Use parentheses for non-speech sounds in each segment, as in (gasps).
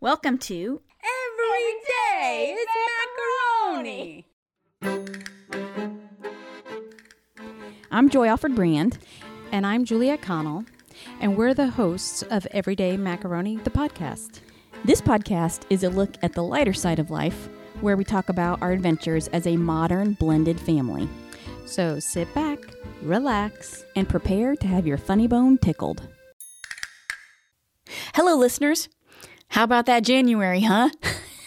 Welcome to Every day it's macaroni. I'm Joy Alfred Brand. And I'm Juliet Connell, and we're the hosts of Everyday Macaroni, the podcast. This podcast is a look at the lighter side of life, where we talk about our adventures as a modern blended family So sit back, relax. and prepare to have your funny bone tickled. Hello, listeners. How about that January, huh?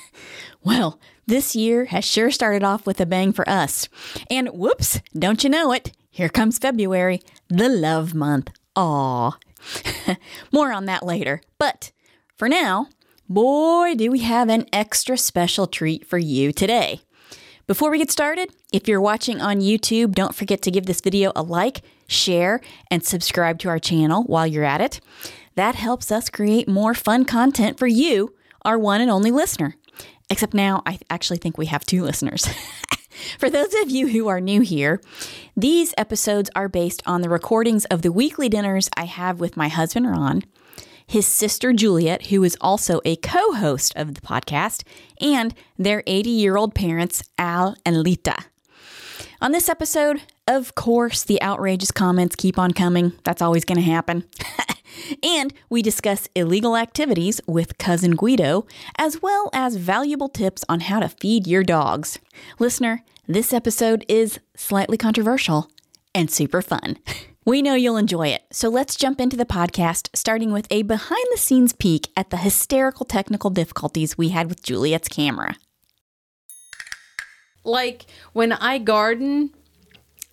(laughs) well, this year has sure started off with a bang for us. And whoops, don't you know it? Here comes February, the love month. Aw. (laughs) More on that later. But for now, boy, do we have an extra special treat for you today. Before we get started, if you're watching on YouTube, don't forget to give this video a like, share, and subscribe to our channel while you're at it. That helps us create more fun content for you, our one and only listener. Except now, I actually think we have two listeners. (laughs) For those of you who are new here, these episodes are based on the recordings of the weekly dinners I have with my husband Ron, his sister Juliet, who is also a co host of the podcast, and their 80 year old parents, Al and Lita. On this episode, of course, the outrageous comments keep on coming. That's always going to happen. (laughs) and we discuss illegal activities with cousin Guido, as well as valuable tips on how to feed your dogs. Listener, this episode is slightly controversial and super fun. (laughs) We know you'll enjoy it, so let's jump into the podcast, starting with a behind the scenes peek at the hysterical technical difficulties we had with Juliet's camera. Like when I garden,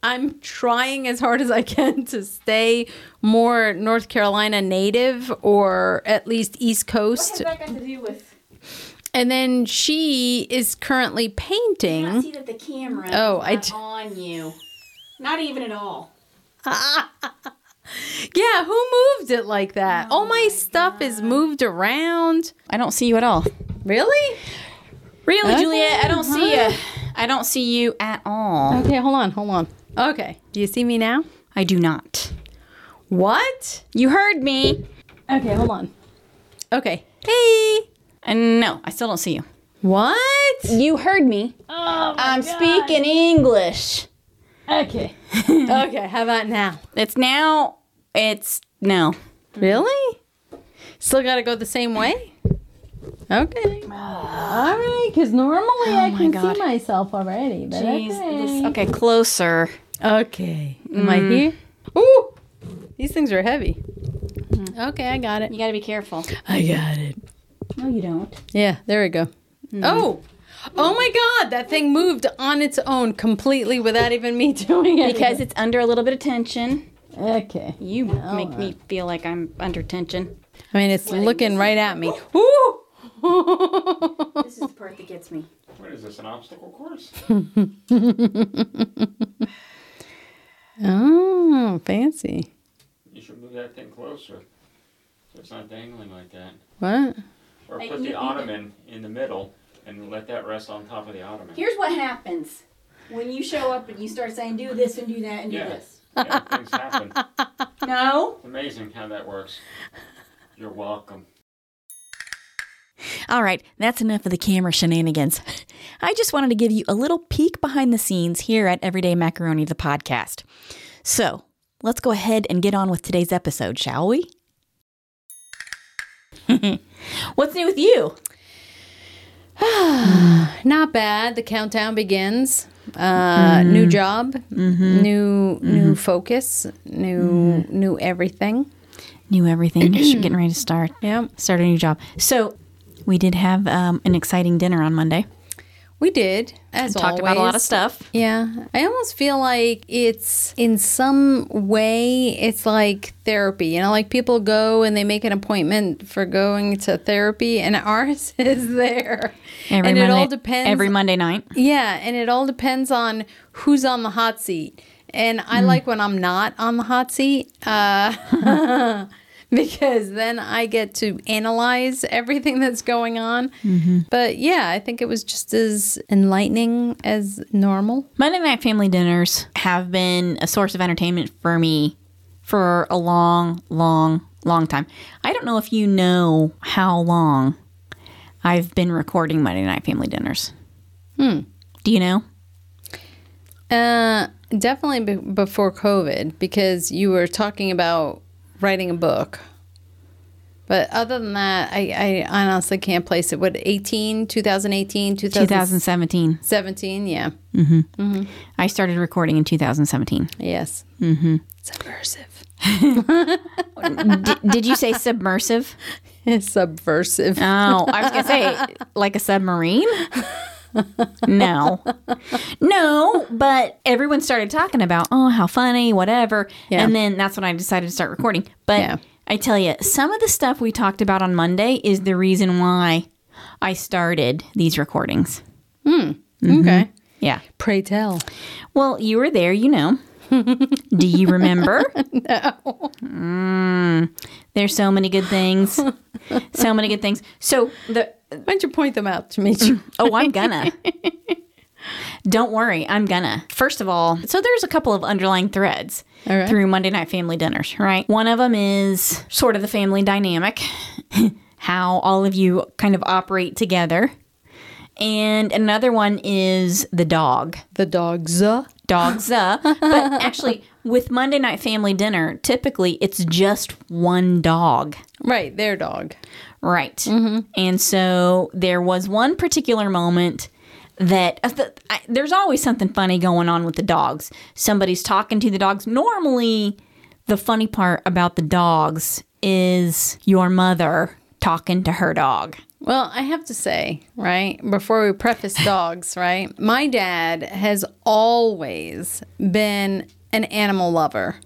I'm trying as hard as I can to stay more North Carolina native or at least East Coast. that got to do with? And then she is currently painting. see that the camera Oh, I d- on you. Not even at all. (laughs) Yeah, who moved it like that? All oh my stuff is moved around. I don't see you at all. Really? Really, Okay, Juliet? I don't see huh? you. I don't see you at all. Okay, hold on, hold on. Okay, do you see me now? I do not. What? You heard me. Okay, hold on. Okay. Hey. And no, I still don't see you. What? You heard me. Oh I'm speaking English. Okay. (laughs) (laughs) okay, how about now? It's now. It's no. Really? Still got to go the same way? Okay. All right, because normally oh I can God. see myself already. But Jeez, okay. this- okay, closer. Okay. Am I mm. here? Ooh, these things are heavy. Hmm. Okay, I got it. You gotta be careful. I got it. No, you don't. Yeah, there we go. Mm. Oh, oh my God! That thing moved on its own completely without even me (laughs) doing it. Because it's under a little bit of tension. okay. You make me feel like I'm under tension. I mean, it's looking right at me. (gasps) Ooh. (laughs) This is the part that gets me. What is this, an obstacle course? (laughs) (laughs) oh, fancy. You should move that thing closer so it's not dangling like that. What? Or put you- the you- ottoman in the middle and let that rest on top of the ottoman. Here's what happens when you show up and you start saying, do this and do that and Yeah. do this. Yeah, things happen. No? It's amazing how that works. You're welcome. All right, that's enough of the camera shenanigans. (laughs) I just wanted to give you a little peek behind the scenes here at Everyday Macaroni, the podcast. So let's go ahead and get on with today's episode, shall we? (laughs) What's new with you? (sighs) Not bad. The countdown begins. Uh, mm-hmm. New job, mm-hmm. new new mm-hmm. focus, new new everything. New everything. (clears throat) You're getting ready to start. Yep, Start a new job. So we did have um, an exciting dinner on Monday. we did as Talked about a lot of stuff. Yeah, I almost feel like it's in some way it's like therapy. You know, like people go and they make an appointment for going to therapy, and (laughs) ours is there. Every and Monday, it all depends. Every Monday night. Yeah, and it all depends on who's on the hot seat. And I like when I'm not on the hot seat uh, (laughs) (laughs) because then I get to analyze everything that's going on. But yeah, I think it was just as enlightening as normal. Monday night family dinners have been a source of entertainment for me for a long, long, long time. I don't know if you know how long I've been recording Monday Night Family Dinners. Hmm. Do you know? Uh, definitely be- before COVID because you were talking about writing a book. But other than that, I, I honestly can't place it. What, 18, 2018, 2017. 2017? Yeah. I started recording in 2017. Yes. Mm-hmm. Subversive. (laughs) D- did you say submersive? (laughs) Subversive. Oh, I was going to say like a submarine. (laughs) No. No, but everyone started talking about, oh, how funny, whatever. Yeah. And then that's when I decided to start recording. But Yeah. I tell you, some of the stuff we talked about on Monday is the reason why I started these recordings. Hmm. Mm-hmm. Okay. Yeah. Pray tell. Well, you were there, you know. Do you remember? (laughs) no. Mm. there's so many good things. So many good things. So the Why don't you point them out to me? (laughs) Oh, I'm (laughs) gonna. Don't worry, I'm gonna. First of all, so there's a couple of underlying threads right. through Monday Night Family Dinners, right? One of them is sort of the family dynamic, (laughs) how all of you kind of operate together. And another one is the dog. the dogs. Dogs, uh, but actually, with Monday Night Family Dinner, typically it's just one dog. Right, their dog. Right. And so there was one particular moment that uh, I, there's always something funny going on with the dogs. Somebody's talking to the dogs. Normally, the funny part about the dogs is your mother talking to her dog. Well, I have to say, right, before we preface (laughs) dogs, right, my dad has always been an animal lover.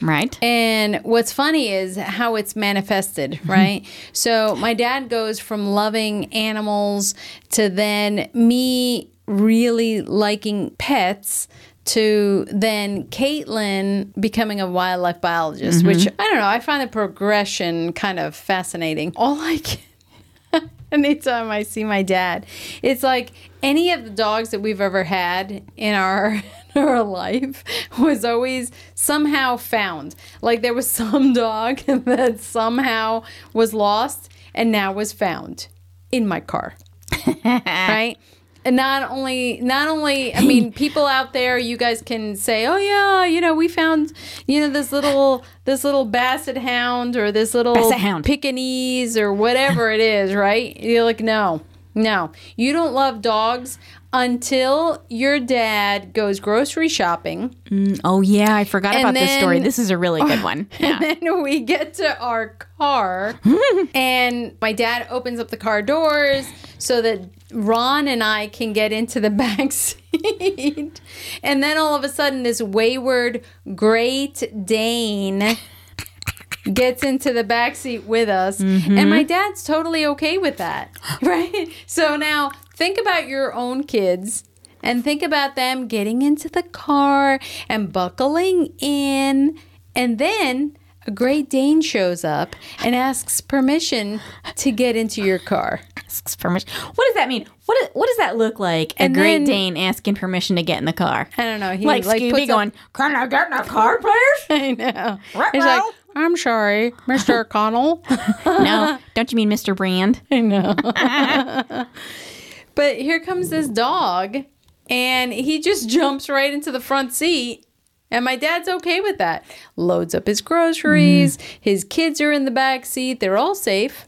Right? And what's funny is how it's manifested, mm-hmm. right? so my dad goes from loving animals to then me really liking pets to then Caitlin becoming a wildlife biologist, mm-hmm. which I don't know, I find the progression kind of fascinating. (laughs) All I can (laughs) anytime I see my dad. It's like any of the dogs that we've ever had in our (laughs) our life was always somehow found. Like there was (laughs) some dog that somehow was lost and now was found in my car. (laughs) right? And not only not only I mean people out there you guys can say, "Oh yeah, you know, we found, you know, this little this little basset hound or this little Basset hound. Pekingese or whatever it is, right? You're like, "No. No. You don't love dogs until your dad goes grocery shopping." Mm, oh, yeah. I forgot And about this story. This is a really good (laughs) one. Yeah. And then we get to our car, (laughs) and my dad opens up the car doors so that Ron and I can get into the (laughs) back seat. And then all of a sudden, this wayward Great Dane gets into the back seat with us. And my mm-hmm. dad's totally okay with that. (laughs) Right? So now think about your own kids and think about them getting into the car and buckling in. And then a Great Dane shows up and asks permission to get into your car. Asks permission. What does that mean? What, is, what does that look like? A And Great then- Dane asking permission to get in the car. I don't know. He Like, like, Scooby puts up- going, Can I get in the car, please? (laughs) I know. He's like, I'm sorry, Mr. (laughs) Connell. no. Don't you mean Mr. Brand? (laughs) I know. but here comes this dog, and he just jumps right into the front seat. And my dad's okay with that. Loads up his groceries. Mm-hmm. His kids are in the back seat. They're all safe.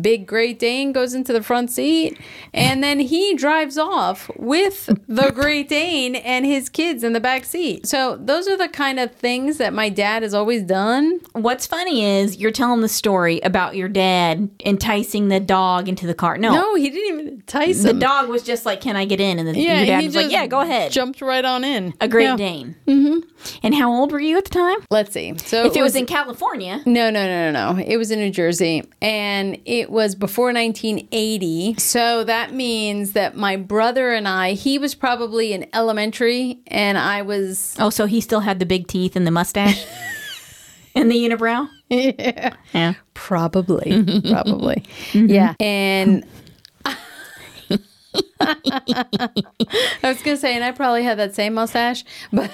Big Great Dane goes into the front seat, and then he drives off with the (laughs) Great Dane and his kids in the back seat. So, those are the kind of things that my dad has always done. What's funny is you're telling the story about your dad enticing the dog into the car. No. No, he didn't even entice The him. dog was just like, Can I get in? And then Yeah, your dad he was like, just Yeah, go ahead. Jumped right on in. A Great Yeah. Dane. Mm-hmm. And how old were you at the time? Let's see. So If it was in California. no, no, no, no, no. It was in New Jersey, and it was before 1980. So that means that my brother and I, he was probably in elementary, and I was Oh, so he still had the big teeth and the mustache (laughs) and the unibrow? yeah, Yeah. probably, (laughs) probably, mm-hmm. yeah, and. (laughs) I was gonna say, and I probably had that same mustache, but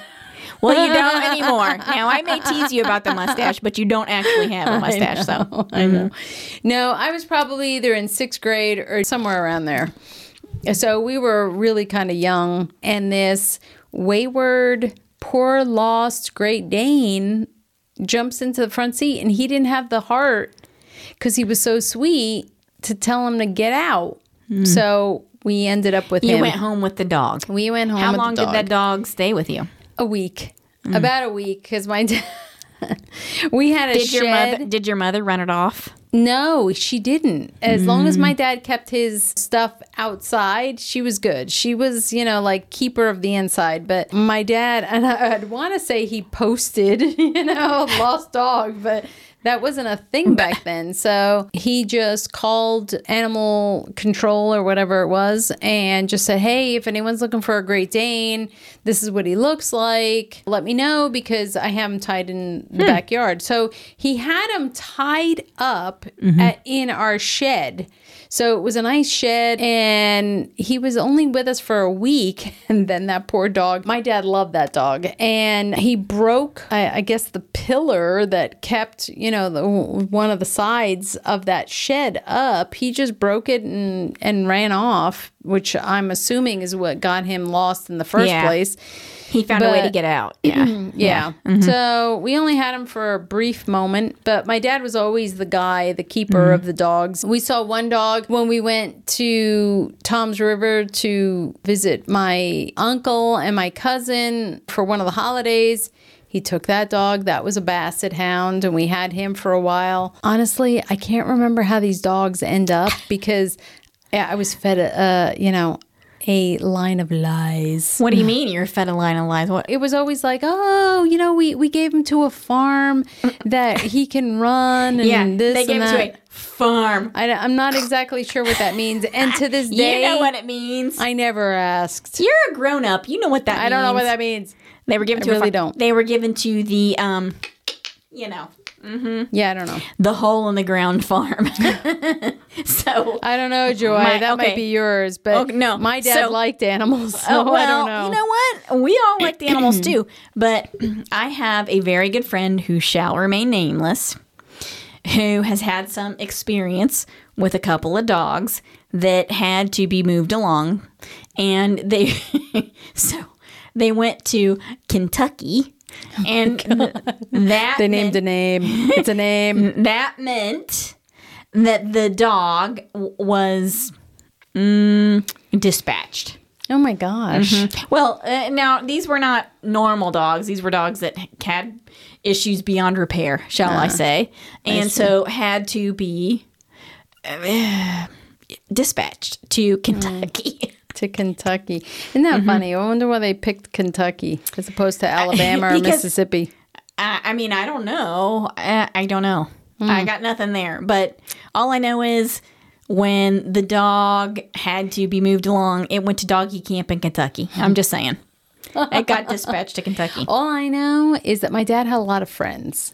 Well, you don't (laughs) anymore. Now, I may tease you about the mustache, but you don't actually have a (laughs) mustache, so. I know. No, I was probably either in sixth grade or somewhere around there. So we were really kind of young, and this wayward, poor, lost Great Dane jumps into the front seat, and he didn't have the heart because he was so sweet to tell him to get out. Hmm. So we ended up with. You him. went home with the dog. we went home. How with the long did that dog stay with you? A week, about a week, because my (laughs) dad. we had a Did shed. your mother did your mother run it off? No, she didn't. As long as Mm. my dad kept his stuff outside, she was good. She was, you know, like keeper of the inside. But my dad, and I, I'd want to say he posted, (laughs) you know, (laughs) lost dog, but that wasn't a thing back then. So he just called animal control or whatever it was and just said, hey, if anyone's looking for a Great Dane, this is what he looks like. Let me know because I have him tied in the backyard. So he had him tied up at, mm-hmm. uh, in our shed. So it was a nice shed, and he was only with us for a week. (laughs) And then that poor dog, my dad loved that dog, and he broke, I, I guess, the pillar that kept, you know, the, one of the sides of that shed up. He just broke it and and ran off, which I'm assuming is what got him lost in the first Yeah. place. He found a way to get out. (clears throat) Yeah. Yeah. So mm-hmm. we only had him for a brief moment, but my dad was always the guy, the keeper mm-hmm. of the dogs. We saw one dog when we went to Toms River to visit my uncle and my cousin for one of the holidays. He took that dog. That was a basset hound, and we had him for a while. Honestly, I can't remember how these dogs end up because I was fed a, you know, a line of lies What do you (laughs) mean you're fed a line of lies? What? it was always like, oh, you know, we, we gave him to a farm that he can run and Yeah, this they gave and it to a farm. I, am not exactly sure what that means. And to this day, (laughs) You know what it means. I never asked. You're a grown up. You know what that means. I means. don't know what that means. They were given I to a farm. don't. They were given to the um, you know, Mm-hmm. Yeah, I don't know. the hole in the ground farm. (laughs) so I don't know, Joy. My- that okay. might be yours, but Okay, no. my dad So- liked animals, uh, (laughs) so Oh, well, I don't know. you know what? We all like the animals too. (clears throat) But I have a very good friend who shall remain nameless, who has had some experience with a couple of dogs that had to be moved along, and they (laughs) so they went to Kentucky, (laughs) and that they named meant- a name. It's a name. (laughs) that meant that the dog w- was mm, dispatched. Oh my gosh. Well, uh, now these were not normal dogs. These were dogs that had issues beyond repair, shall I say, and so had to be uh, (sighs) dispatched to Kentucky. (laughs) To Kentucky. Isn't that mm-hmm. funny? I wonder why they picked Kentucky as opposed to Alabama or (laughs) Mississippi. I, I mean, I don't know. I, I don't know. I mm. got nothing there. But all I know is when the dog had to be moved along, it went to doggy camp in Kentucky. I'm hmm. just saying. It got dispatched to Kentucky. (laughs) All I know is that my dad had a lot of friends.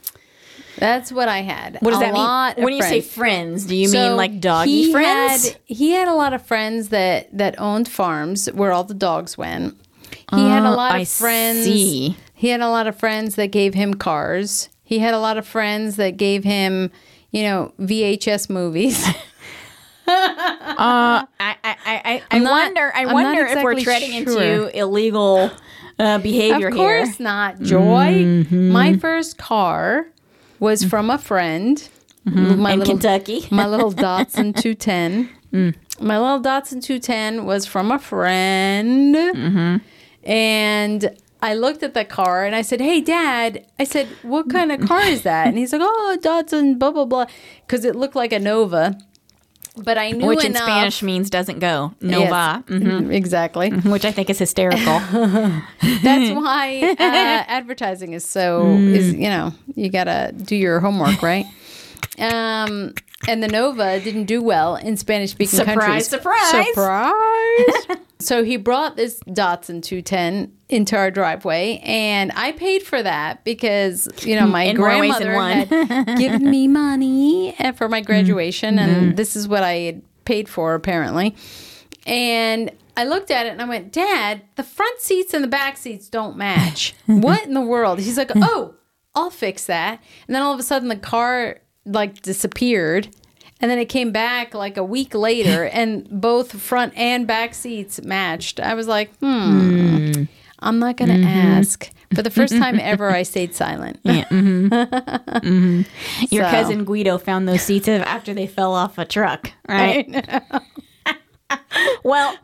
That's what I had. What does a that mean? of When you say friends. friends, do you So mean like doggy he friends? Had, he had a lot of friends that that owned farms where all the dogs went. He had a Oh, lot of I friends. see. He had a lot of friends that gave him cars. He had a lot of friends that gave him, you know, VHS movies. (laughs) Uh, I, I, I, I not- wonder. I I'm wonder if we're exactly treading sure. into illegal uh, behavior of here. course not, Joy. Mm-hmm. My first car was from a friend. My In little Kentucky. (laughs) my little Datsun 210. Mm. My little Datsun 210 was from a friend. Mm-hmm. And I looked at the car and I said, Hey, Dad, I said, What kind of car is that? And he's like, Oh, Datsun, blah, blah, blah. Because it looked like a Nova. But I knew which in. Spanish means doesn't go. Nova. Yes, Mhm. Exactly. (laughs) Which I think is hysterical. (laughs) (laughs) That's why uh, advertising is so Mm. is you know you gotta do your homework right. Um, and the Nova didn't do well in Spanish speaking countries. Surprise, countries. surprise. surprise! So he brought this Datsun 210 into our driveway, and I paid for that because you know (laughs) my In more ways than grandmother one. had given me (laughs) money uh, for my graduation, Mm-hmm. and this is what I had paid for apparently. And I looked at it and I went, Dad, the front seats and the back seats don't match. (laughs) what in the world? He's like, Oh, I'll fix that. And then all of a sudden the car like disappeared. And then it came back like a week later (laughs) and both front and back seats matched. I was like, hmm, hmm. I'm not going to mm-hmm. ask. For the first time (laughs) ever, I stayed silent. Mm-hmm. Mm-hmm. (laughs) Your So- cousin Guido found those seats after they fell off a truck, right? Well,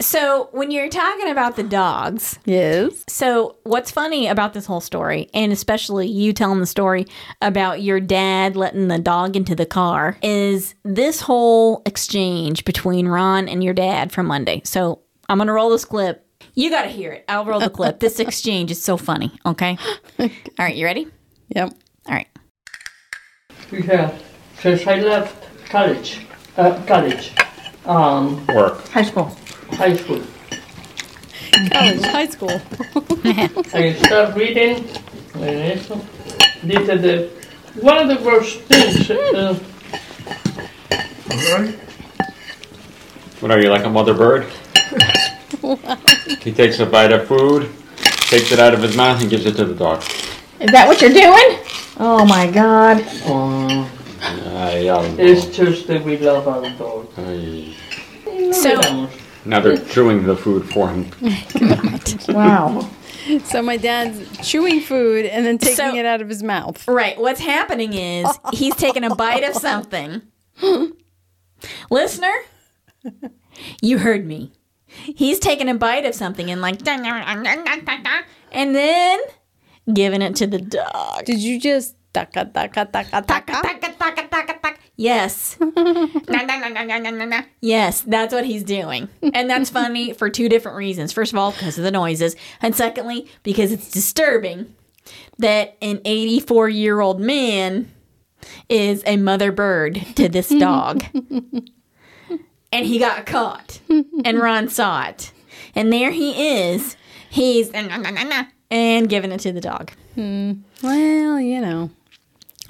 so when you're talking about the dogs, Yes. so what's funny about this whole story, and especially you telling the story about your dad letting the dog into the car, is this whole exchange between Ron and your dad from Monday. So I'm gonna roll this clip. You gotta hear it. I'll roll the clip. This exchange is so funny. Okay. (laughs) All right, you ready? Yep. All right. Yeah, since I left college, uh, college, um, Work. High school. high school, College, high school. (laughs) I started reading. and eso. This is the one of the worst things. Uh, What are you, like a mother bird? he takes a bite of food, takes it out of his mouth, and gives it to the dog. Is that what you're doing? Oh my god. uh, Ay, it's just that we love our dog. ay. So Now they're chewing the food for him. (laughs) wow. So my dad's chewing food and then taking So- it out of his mouth. Right. What's happening is he's taking a bite of something. (gasps) Listener, you heard me. He's taking a bite of something and like, and then giving it to the dog. Did you just taka taka taka taka? taka taka taka taka. Yes. (laughs) na, na, na, na, na, na, na. yes, that's what he's doing. And that's funny for two different reasons. First of all, because of the noises. And secondly, because it's disturbing that an 84 year old man is a mother bird to this (laughs) dog. and he got caught. And Ron saw it. And there he is. He's and giving it to the dog. Hmm. Well, you know.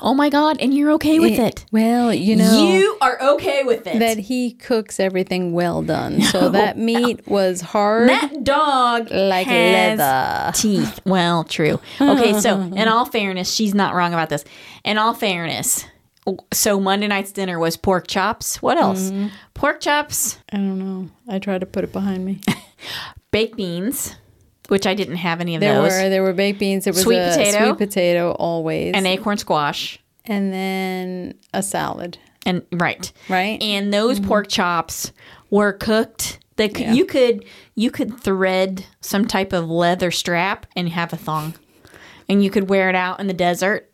Oh my God. And you're okay with it. Well, you know. You are okay with it. that he cooks everything well done. So (laughs) that meat was hard That dog like leather. teeth. Well, true. Okay, so (laughs) in all fairness, she's not wrong about this. In all fairness, so Monday night's dinner was pork chops. What else? Mm-hmm. Pork chops, I don't know. I tried to put it behind me. (laughs) baked beans, which I didn't have any of There those, were there were baked beans. There was Sweet potato. sweet potato always, and acorn squash, and then a salad. and right, Right. and those mm-hmm. pork chops were cooked. They could, you could you could thread some type of leather strap and have a thong, and you could wear it out in the desert.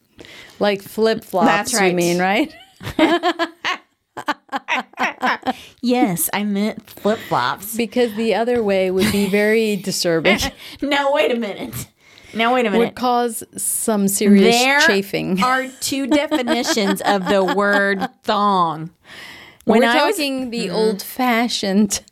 Like flip flops. That's right. You mean right? (laughs) (laughs) Yes, I meant flip flops. Because the other way would be very (laughs) disturbing. Now wait a minute. Now wait a minute. would cause some serious There chafing. (laughs) are two definitions of the word thong. When We're I was- talking the mm-hmm. old fashioned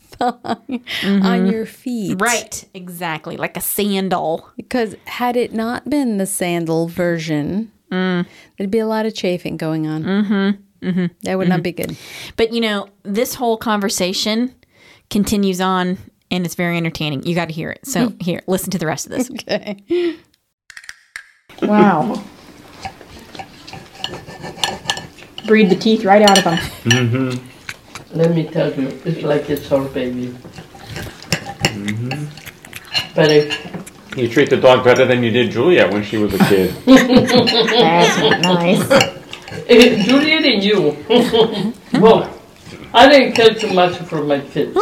thong on mm-hmm. your feet. right, exactly, like a sandal. Because had it not been the sandal version, mm. there'd be a lot of chafing going on. Mm-hmm. Mm-hmm. That would not be good. But you know, this whole conversation continues on and it's very entertaining. You got to hear it. So mm-hmm. here, listen to the rest of this. (laughs) Okay. Wow. Breathe the teeth right out of them. Mm-hmm. Let me tell you, it's like a sour baby. Mm-hmm. But if You treat the dog better than you did Juliet when she was a kid. (laughs) That's not nice. Eh, Juliet and you. (laughs) well, I didn't care too much for my kids.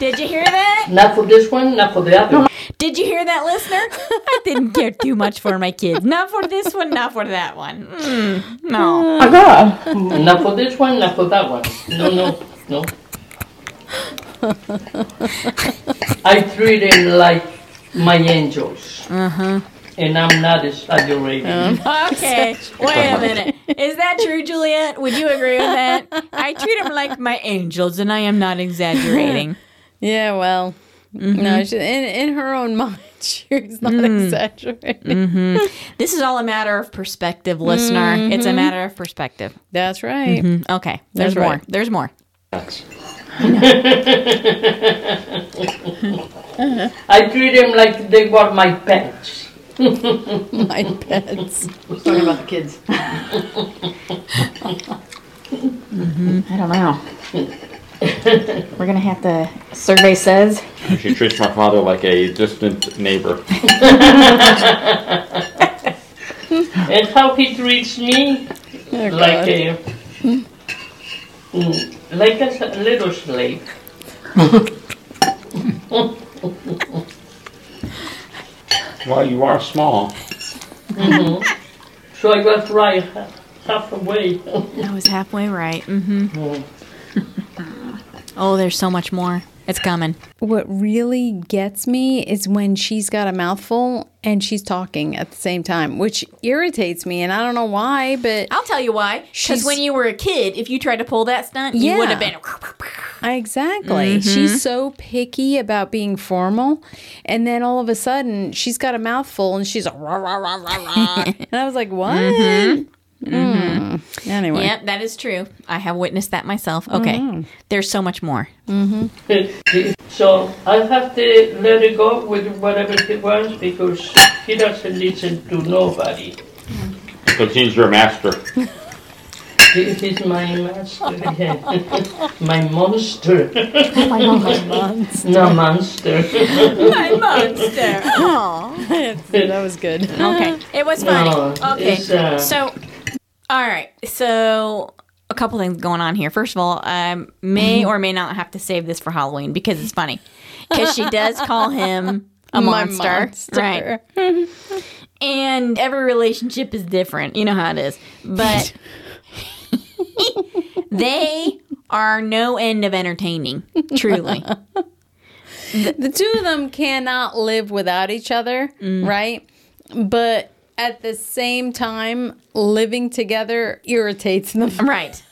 Did you hear that? Not for this one, not for the other. One. Did you hear that, listener? (laughs) I didn't care too much for my kids. Not for this one, not for that one. Mm, no. not for this one, not for that one. No, no, no. (laughs) I treat them like my angels. And I'm not exaggerating. Oh, okay, wait a minute. Is that true, Juliet? Would you agree with that? I treat them like my angels, and I am not exaggerating. (laughs) Yeah, well, no, mm-hmm. she, in, in her own (laughs) mind, she was not mm-hmm. exaggerating. Mm-hmm. This is all a matter of perspective, listener. It's a matter of perspective. That's right. Okay, there's That's more. right. There's more. (laughs) I treat them like they were my pets. My pets. Sorry about the kids. I don't know. We're gonna have to. Survey says. She treats my father like a distant neighbor. And how he treats me like a mm, like a s- little slave. (laughs) Well, you are small. So I was right halfway. I was halfway right. Mm-hmm. oh, there's so much more. It's coming. What really gets me is when she's got a mouthful and she's talking at the same time, which irritates me. And I don't know why, but I'll tell you why. Because when you were a kid, if you tried to pull that stunt, you would have Yeah. been. Exactly. Mm-hmm. She's so picky about being formal. And then all of a sudden, she's got a mouthful and she's a rah, rah, rah, rah, rah. (laughs) and I was like, what? Mm-hmm. Mm. Anyway. Yep, that is true. I have witnessed that myself. Okay, there's so much more. so I have to let it go with whatever he wants because he doesn't listen to nobody. Because he's your master. He, he's my master, yeah. (laughs) my monster. My (laughs) monster. No monster. (laughs) My monster. Aw. that was good. Okay, it was funny. No, okay, uh, so all right, so a couple things going on here. First of all, I may mm-hmm. or may not have to save this for Halloween because it's funny. Because she does call him a (laughs) My monster, right? And every relationship is different. You know how it is. But (laughs) they are no end of entertaining, truly. the two of them cannot live without each other, mm. right? But at the same time, living together irritates them. (laughs) right.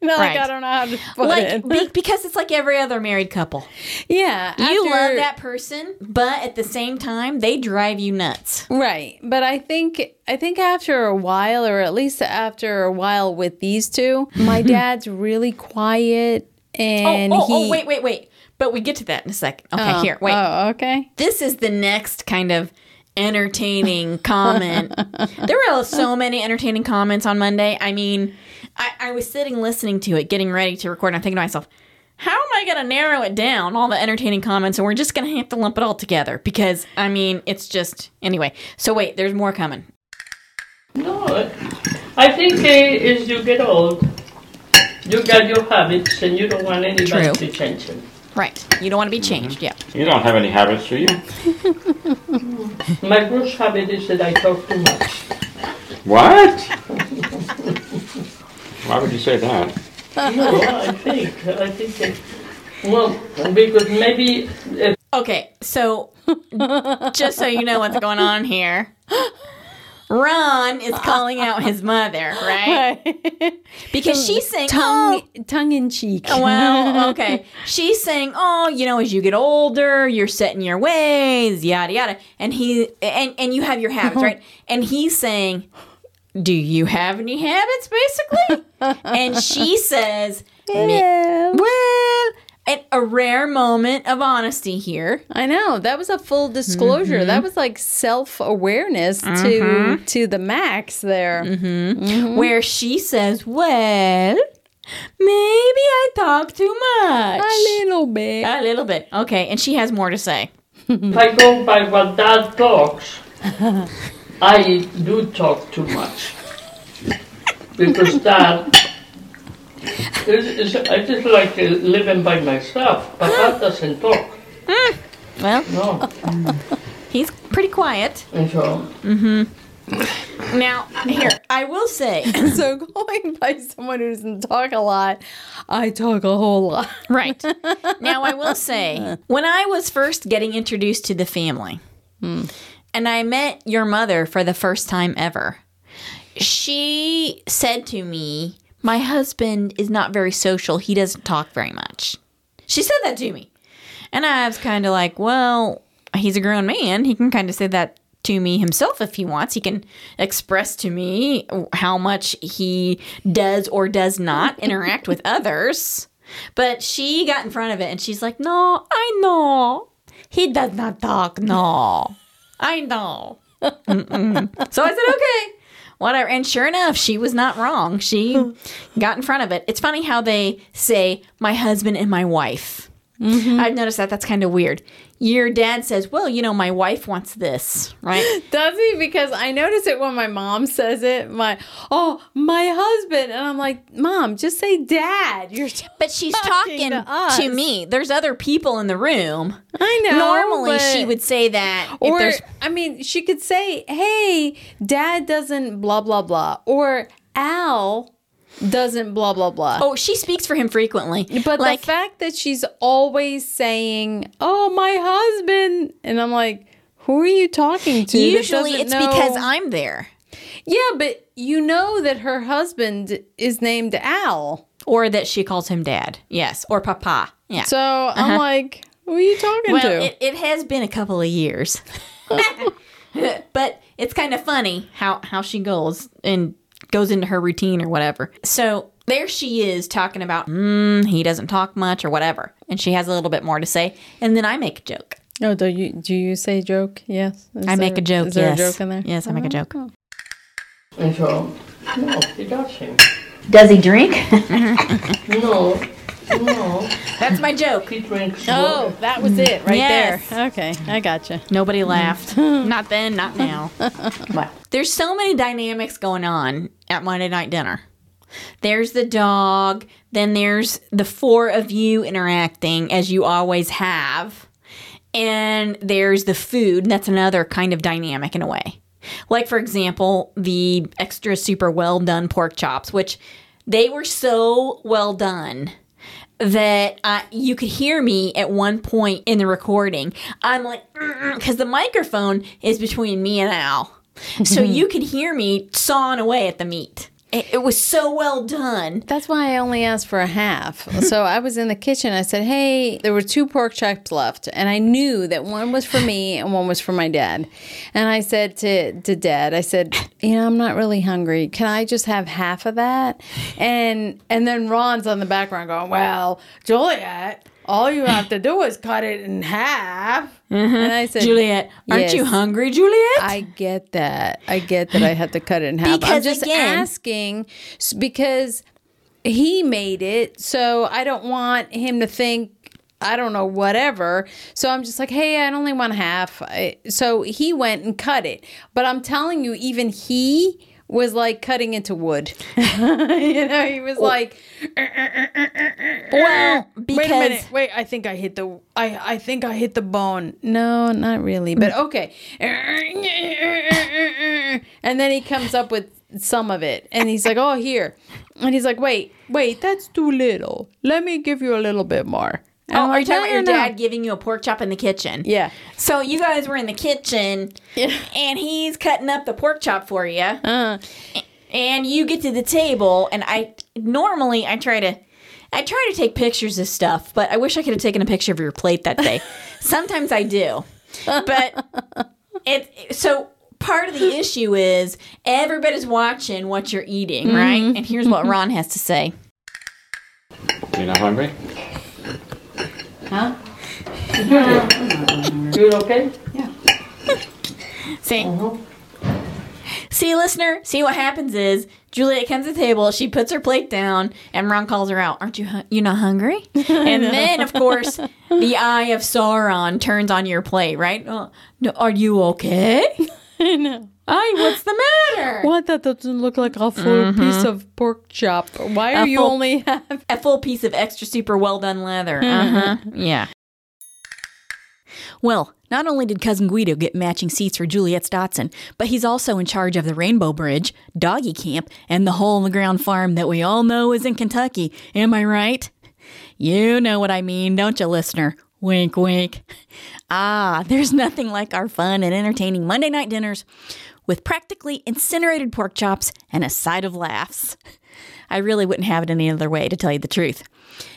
No, (laughs) like, I don't know how to put Like it. be, because it's like every other married couple. yeah, You after- love that person, but at the same time, they drive you nuts. Right. But I think I think after a while or at least after a while with these two, my mm-hmm. dad's really quiet oh, and oh, oh, he oh, wait, wait, wait. But we get to that in a second. Okay, Oh, here, wait. Oh, okay. this is the next kind of entertaining comment. There were so many entertaining comments on Monday. I mean, I, I was sitting listening to it, getting ready to record, and I'm thinking to myself, how am I going to narrow it down, all the entertaining comments, and we're just going to have to lump it all together? Because, I mean, it's just. Anyway, so wait, there's more coming. No, I think uh, as you get old, you got your habits and you don't want anybody True. to change them. Right. You don't want to be changed. Yeah. You don't have any habits, do you? (laughs) My worst habit is that I talk too much. What? Why would you say that? No, I think, I think that, well, because maybe uh, Okay, so just so you know what's going on here, Ron is (laughs) calling out his mother, right? (laughs) Because (laughs) she's saying, tongue "Oh, tongue in cheek. Oh, well, okay. She's saying, "Oh, you know, as you get older, you're set in your ways, yada yada." And he and and you have your habits, right? And he's saying, "Do you have any habits, basically?" and she says, Yeah. "Well." At a rare moment of honesty here. I know that was a full disclosure. That mm-hmm. was like self awareness to mm-hmm. to the max there. Mm-hmm. where she says, Well, maybe I talk too much. A little bit. A little bit. Okay, and she has more to say. if I go by what dad talks, (laughs) I do talk too much. Because dad is, is, I just like living by myself, but dad (gasps) doesn't talk. Hmm. Well, No. (laughs) he's pretty quiet. And so, mm-hmm. Now, here, I will say, (laughs) so going by someone who doesn't talk a lot, I talk a whole lot. right. Now, I will say, (laughs) when I was first getting introduced to the family, hmm. and I met your mother for the first time ever, she said to me, My husband is not very social. He doesn't talk very much. She said that to me. And I was kind of like, Well, he's a grown man. He can kind of say that to me himself if he wants. He can express to me how much he does or does not (laughs) interact with others. But she got in front of it and she's like, No, I know. He does not talk. No, I know. (laughs) So I said, Okay, whatever. And sure enough, she was not wrong. She (laughs) got in front of it. It's funny how they say, My husband and my wife. Mm-hmm. I've noticed that that's kind of weird. Your dad says, Well, you know, my wife wants this, right? (laughs) Does he? Because I notice it when my mom says it. My oh, my husband, and I'm like, Mom, just say Dad. You're (laughs) But she's Talking talking, to to, me. There's other people in the room. I know. Normally, she would say that. Or I mean, she could say, "Hey, Dad doesn't blah blah blah," or Al doesn't blah blah blah. oh, she speaks for him frequently. But like, the fact that she's always saying, "Oh, my husband," and I'm like, "Who are you talking to?" usually it's know- because I'm there, yeah, but you know that her husband is named Al, or that she calls him dad. Yes, or papa. Yeah. so I'm uh-huh. like, "Who are you talking well, to?" it, it has been a couple of years, (laughs) (laughs) but it's kind of funny how how she goes and goes into her routine or whatever. So there she is talking about mm, he doesn't talk much or whatever, and she has a little bit more to say, and then I make a joke. oh, do you do you say joke? Yes, Is I make there- a joke. Is there yes. a joke in there? Yes, I make a joke. And so, no, he doesn't. Does he drink? (laughs) No, no, That's my joke. Oh, that was it right Yes. there. Okay, I gotcha. Nobody laughed. (laughs) not then, not now. (laughs) but there's so many dynamics going on at Monday night dinner. There's the dog, then there's the four of you interacting as you always have. And there's the food, and that's another kind of dynamic in a way. Like, for example, the extra super well done pork chops, which they were so well done that I, you could hear me at one point in the recording. I'm like, because the microphone is between me and Al. So mm-hmm. you could hear me sawing away at the meat. It, was so well done. That's why I only asked for a half. so I was in the kitchen. I said, "Hey, there were two pork chops left, and I knew that one was for me and one was for my dad." And I said to to Dad, I said, "You know, I'm not really hungry. Can I just have half of that?" And and then Ron's on the background going, "Well, Juliet." All you have to do is cut it in half. Mm-hmm. And I said, Juliet, aren't you hungry, Juliet? I get that. I get that I have to cut it in half. I'm just again- asking because he made it, so I don't want him to think I don't know whatever. So I'm just like, hey, I only want half. I, so he went and cut it, but I'm telling you, even he was like cutting into wood. (laughs) you know, he was like, well, because (laughs) wait a minute, wait. I think I hit the. I I think I hit the bone. No, not really, but mm. okay. (laughs) And then he comes up with some of it, and he's like, "Oh, here," and he's like, "Wait, wait, that's too little. Let me give you a little bit more." And Oh, I'm are you like, talking about your no, no." dad giving you a pork chop in the kitchen? Yeah. So you guys were in the kitchen, Yeah. and he's cutting up the pork chop for you, Uh, and you get to the table, and I normally I try to. I try to take pictures of stuff, but I wish I could have taken a picture of your plate that day. (laughs) Sometimes I do. But it so part of the issue is everybody's watching what you're eating, right? And here's what Ron has to say. You're not hungry? Huh? You okay? Yeah. See? See, listener, see what happens is Juliet comes to the table, she puts her plate down, and Ron calls her out. Aren't you hu- you not hungry? (laughs) and then, of course, the eye of Sauron turns on your plate, right? Uh, no, are you okay? (laughs) I know. Aye, what's the matter? (laughs) What? That doesn't look like a full piece of pork chop. Why A are you full- only (laughs) have? A full piece of extra super well done leather. Uh huh. Yeah. Well, not only did Cousin Guido get matching seats for Juliet's Datsun, but he's also in charge of the Rainbow Bridge, Doggy Camp, and the hole in the ground farm that we all know is in Kentucky. Am I right? You know what I mean, don't you, listener? Wink, wink. Ah, there's nothing like our fun and entertaining Monday night dinners with practically incinerated pork chops and a side of laughs. I really wouldn't have it any other way, to tell you the truth.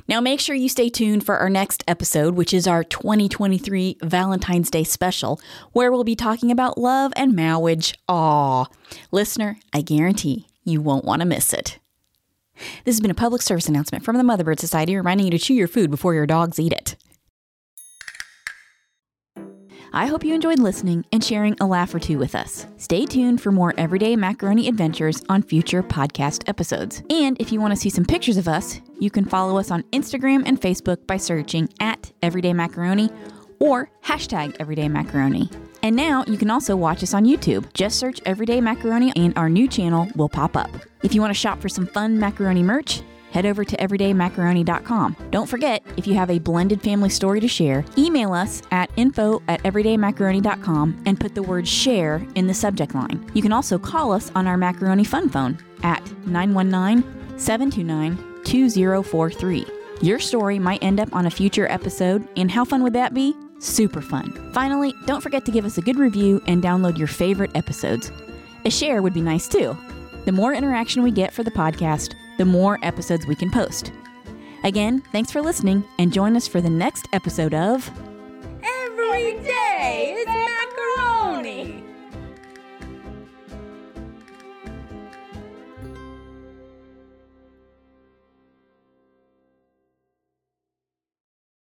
Now, make sure you stay tuned for our next episode, which is our 2023 Valentine's Day special, where we'll be talking about love and marriage. Aw. Listener, I guarantee you won't want to miss it. This has been a public service announcement from the Motherbird Society reminding you to chew your food before your dogs eat it. I hope you enjoyed listening and sharing a laugh or two with us. Stay tuned for more everyday macaroni adventures on future podcast episodes. And if you want to see some pictures of us, you can follow us on Instagram and Facebook by searching at Everyday Macaroni or hashtag Everyday Macaroni. And now you can also watch us on YouTube. Just search Everyday Macaroni and our new channel will pop up. If you want to shop for some fun macaroni merch, head over to everydaymacaroni.com. Don't forget, if you have a blended family story to share, email us at info at everydaymacaroni.com and put the word share in the subject line. You can also call us on our macaroni fun phone at 919 729 2043. Your story might end up on a future episode, and how fun would that be? Super fun. Finally, don't forget to give us a good review and download your favorite episodes. A share would be nice too. The more interaction we get for the podcast, the more episodes we can post. Again, thanks for listening and join us for the next episode of Every Day is Macaroni.